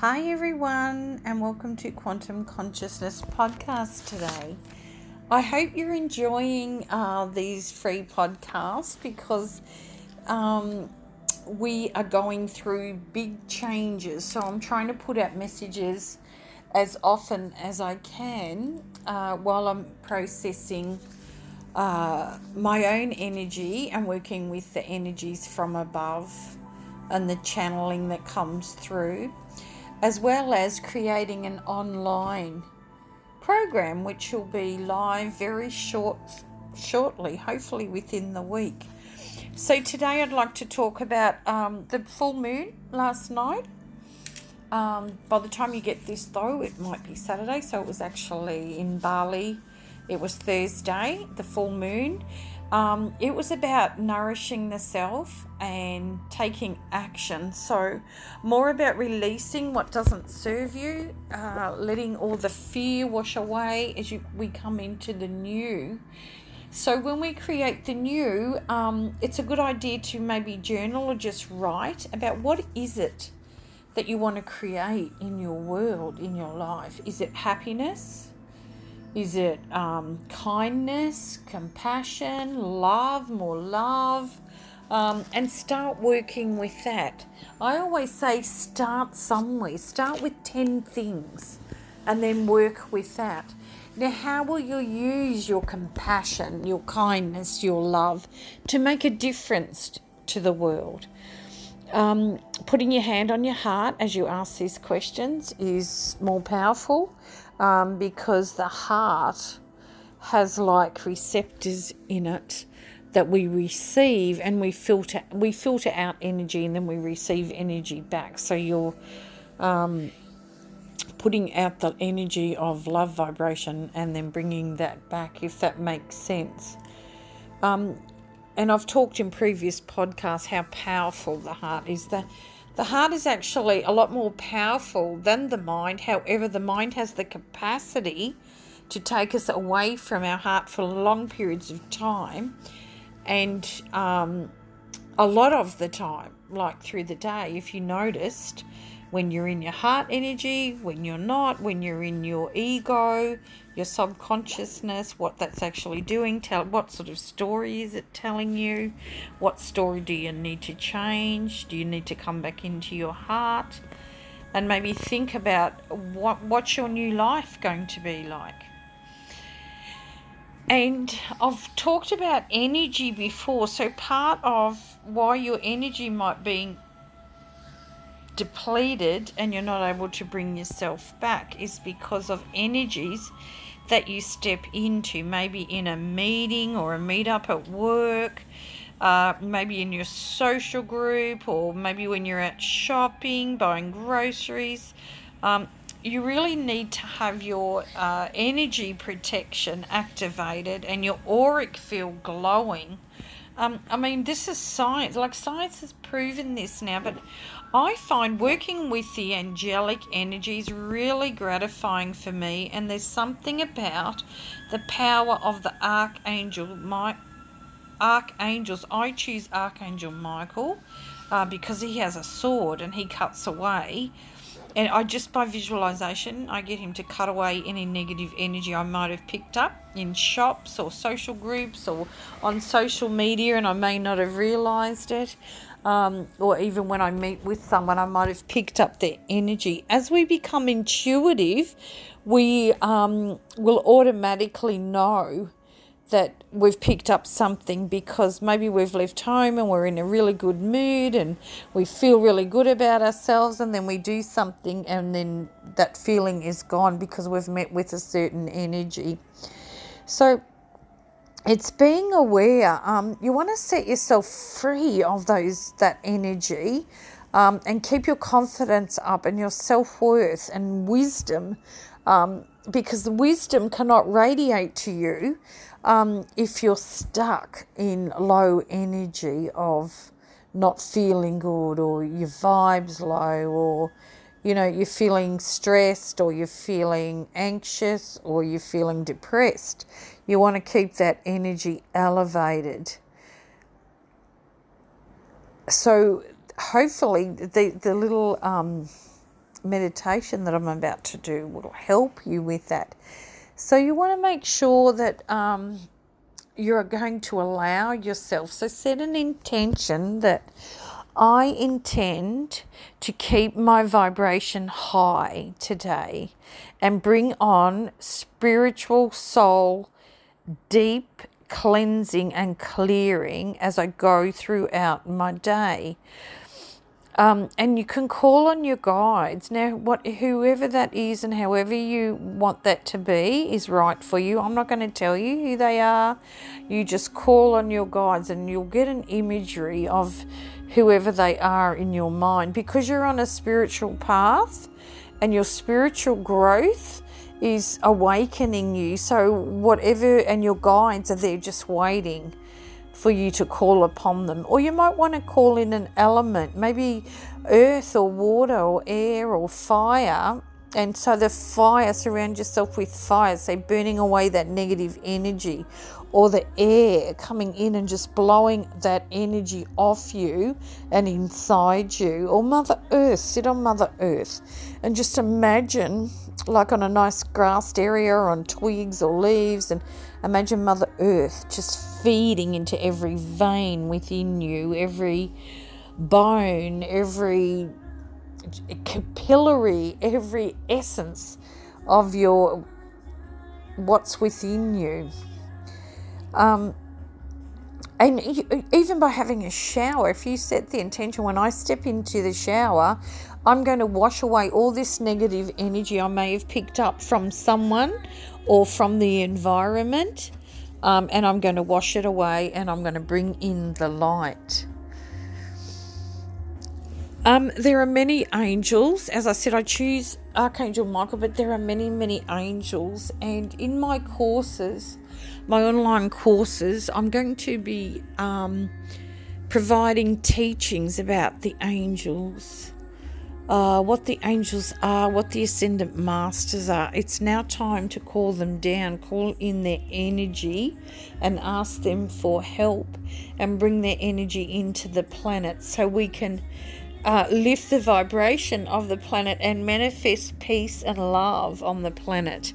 Hi, everyone, and welcome to Quantum Consciousness Podcast today. I hope you're enjoying uh, these free podcasts because um, we are going through big changes. So I'm trying to put out messages as often as I can uh, while I'm processing uh, my own energy and working with the energies from above and the channeling that comes through as well as creating an online program which will be live very short shortly hopefully within the week. So today i'd like to talk about um, the full moon last night. Um, by the time you get this though it might be saturday so it was actually in bali. It was thursday the full moon um, it was about nourishing the self and taking action. So, more about releasing what doesn't serve you, uh, letting all the fear wash away as you we come into the new. So, when we create the new, um, it's a good idea to maybe journal or just write about what is it that you want to create in your world, in your life. Is it happiness? Is it um, kindness, compassion, love, more love? Um, and start working with that. I always say start somewhere, start with 10 things and then work with that. Now, how will you use your compassion, your kindness, your love to make a difference to the world? Um, putting your hand on your heart as you ask these questions is more powerful um, because the heart has like receptors in it that we receive and we filter we filter out energy and then we receive energy back. So you're um, putting out the energy of love vibration and then bringing that back if that makes sense. Um, and I've talked in previous podcasts how powerful the heart is. That the heart is actually a lot more powerful than the mind. However, the mind has the capacity to take us away from our heart for long periods of time. And um, a lot of the time, like through the day, if you noticed, when you're in your heart energy, when you're not, when you're in your ego, your subconsciousness, what that's actually doing, tell what sort of story is it telling you? What story do you need to change? Do you need to come back into your heart? And maybe think about what what's your new life going to be like? And I've talked about energy before, so part of why your energy might be depleted and you're not able to bring yourself back is because of energies that you step into, maybe in a meeting or a meetup at work, uh, maybe in your social group, or maybe when you're out shopping, buying groceries. Um, you really need to have your uh, energy protection activated and your auric field glowing. Um, I mean, this is science. Like, science has proven this now, but I find working with the angelic energies really gratifying for me, and there's something about the power of the archangel. My archangels, I choose Archangel Michael uh, because he has a sword and he cuts away. And I just by visualization, I get him to cut away any negative energy I might have picked up in shops or social groups or on social media, and I may not have realized it um, or even when I meet with someone, I might have picked up their energy. As we become intuitive, we um, will automatically know that we've picked up something because maybe we've left home and we're in a really good mood and we feel really good about ourselves and then we do something and then that feeling is gone because we've met with a certain energy. So it's being aware. Um, you want to set yourself free of those that energy, um, and keep your confidence up and your self worth and wisdom, um, because the wisdom cannot radiate to you um, if you're stuck in low energy of not feeling good or your vibes low or you know you're feeling stressed or you're feeling anxious or you're feeling depressed you want to keep that energy elevated. So hopefully the, the little um, meditation that I'm about to do will help you with that. So you want to make sure that um, you're going to allow yourself. So set an intention that I intend to keep my vibration high today and bring on spiritual soul deep cleansing and clearing as I go throughout my day. Um, and you can call on your guides now. What whoever that is and however you want that to be is right for you. I'm not going to tell you who they are. You just call on your guides, and you'll get an imagery of whoever they are in your mind because you're on a spiritual path, and your spiritual growth is awakening you. So whatever, and your guides are there just waiting for you to call upon them. Or you might want to call in an element, maybe earth or water or air or fire. And so the fire, surround yourself with fire, say burning away that negative energy, or the air coming in and just blowing that energy off you and inside you, or Mother Earth, sit on Mother Earth and just imagine, like on a nice grassed area on twigs or leaves, and imagine Mother Earth just feeding into every vein within you, every bone, every capillary, every essence of your what's within you. Um, and even by having a shower, if you set the intention, when I step into the shower, I'm going to wash away all this negative energy I may have picked up from someone or from the environment, um, and I'm going to wash it away and I'm going to bring in the light. Um, there are many angels. As I said, I choose Archangel Michael, but there are many, many angels. And in my courses, my online courses, I'm going to be um, providing teachings about the angels, uh, what the angels are, what the ascendant masters are. It's now time to call them down, call in their energy, and ask them for help and bring their energy into the planet so we can. Uh, lift the vibration of the planet and manifest peace and love on the planet.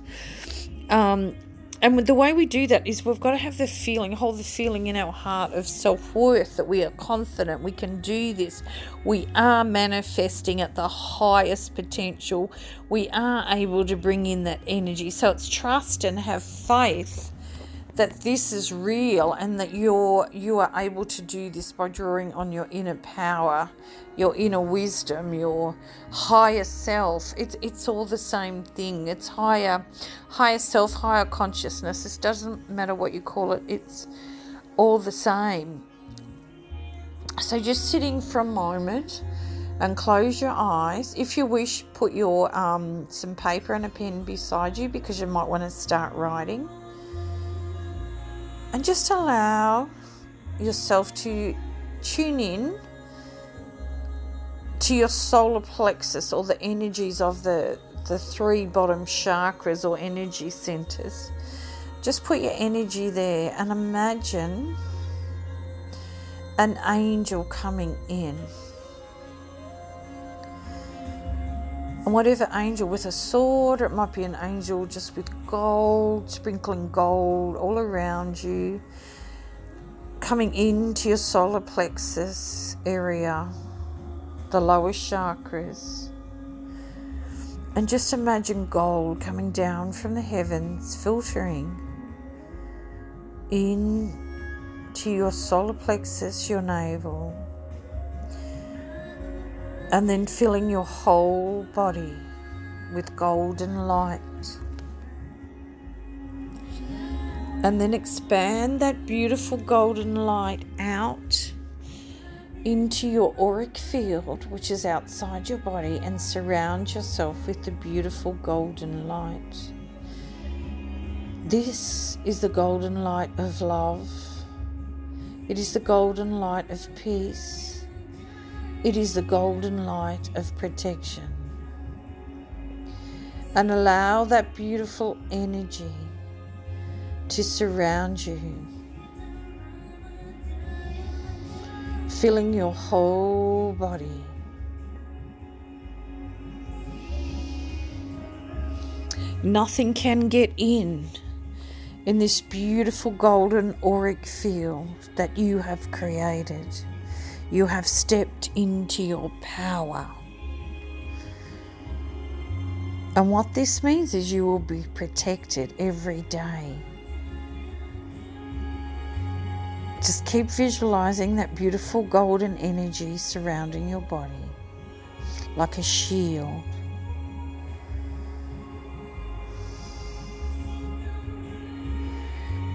Um, and the way we do that is we've got to have the feeling, hold the feeling in our heart of self worth that we are confident, we can do this, we are manifesting at the highest potential, we are able to bring in that energy. So it's trust and have faith that this is real and that you're you are able to do this by drawing on your inner power your inner wisdom your higher self. It's it's all the same thing. It's higher higher self higher consciousness. It doesn't matter what you call it. It's all the same. So just sitting for a moment and close your eyes. If you wish put your um, some paper and a pen beside you because you might want to start writing and just allow yourself to tune in to your solar plexus or the energies of the the three bottom chakras or energy centers. Just put your energy there and imagine an angel coming in And whatever angel with a sword, or it might be an angel just with gold, sprinkling gold all around you, coming into your solar plexus area, the lower chakras. And just imagine gold coming down from the heavens, filtering in to your solar plexus, your navel and then filling your whole body with golden light. And then expand that beautiful golden light out into your auric field, which is outside your body, and surround yourself with the beautiful golden light. This is the golden light of love. It is the golden light of peace. It is the golden light of protection. And allow that beautiful energy to surround you, filling your whole body. Nothing can get in in this beautiful golden auric field that you have created. You have stepped into your power. And what this means is you will be protected every day. Just keep visualizing that beautiful golden energy surrounding your body like a shield.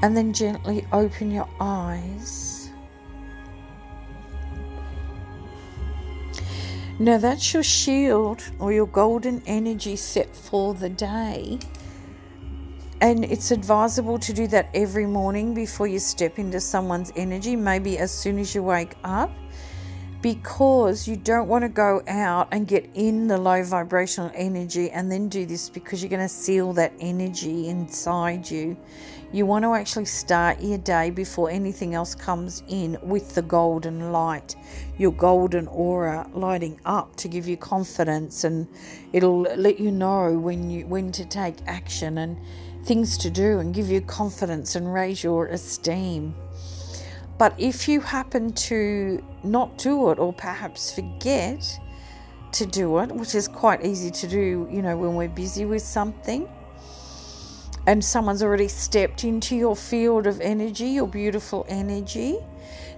And then gently open your eyes Now that's your shield or your golden energy set for the day. And it's advisable to do that every morning before you step into someone's energy, maybe as soon as you wake up, because you don't want to go out and get in the low vibrational energy and then do this because you're going to seal that energy inside you. You want to actually start your day before anything else comes in with the golden light, your golden aura lighting up to give you confidence and it'll let you know when you when to take action and things to do and give you confidence and raise your esteem. But if you happen to not do it or perhaps forget to do it, which is quite easy to do, you know, when we're busy with something, and someone's already stepped into your field of energy, your beautiful energy,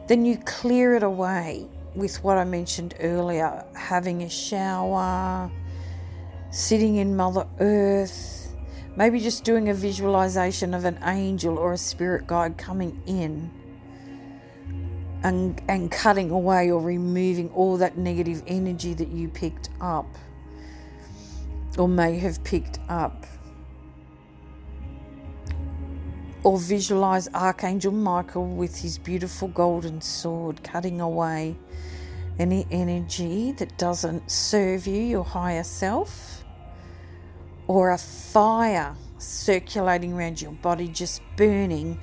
then you clear it away with what I mentioned earlier having a shower, sitting in Mother Earth, maybe just doing a visualization of an angel or a spirit guide coming in. And, and cutting away or removing all that negative energy that you picked up or may have picked up or visualize Archangel Michael with his beautiful golden sword cutting away any energy that doesn't serve you, your higher self, or a fire circulating around your body, just burning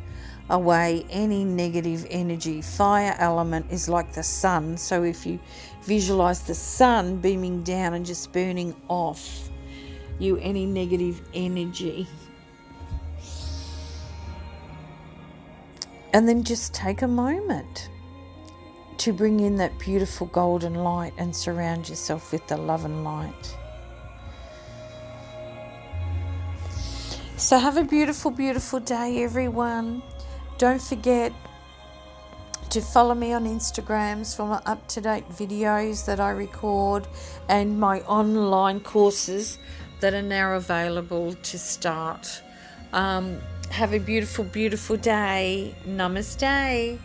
away any negative energy. Fire element is like the sun, so if you visualize the sun beaming down and just burning off you any negative energy. And then just take a moment to bring in that beautiful golden light and surround yourself with the love and light. So, have a beautiful, beautiful day, everyone. Don't forget to follow me on Instagrams for my up to date videos that I record and my online courses that are now available to start. Um, have a beautiful, beautiful day. Namaste.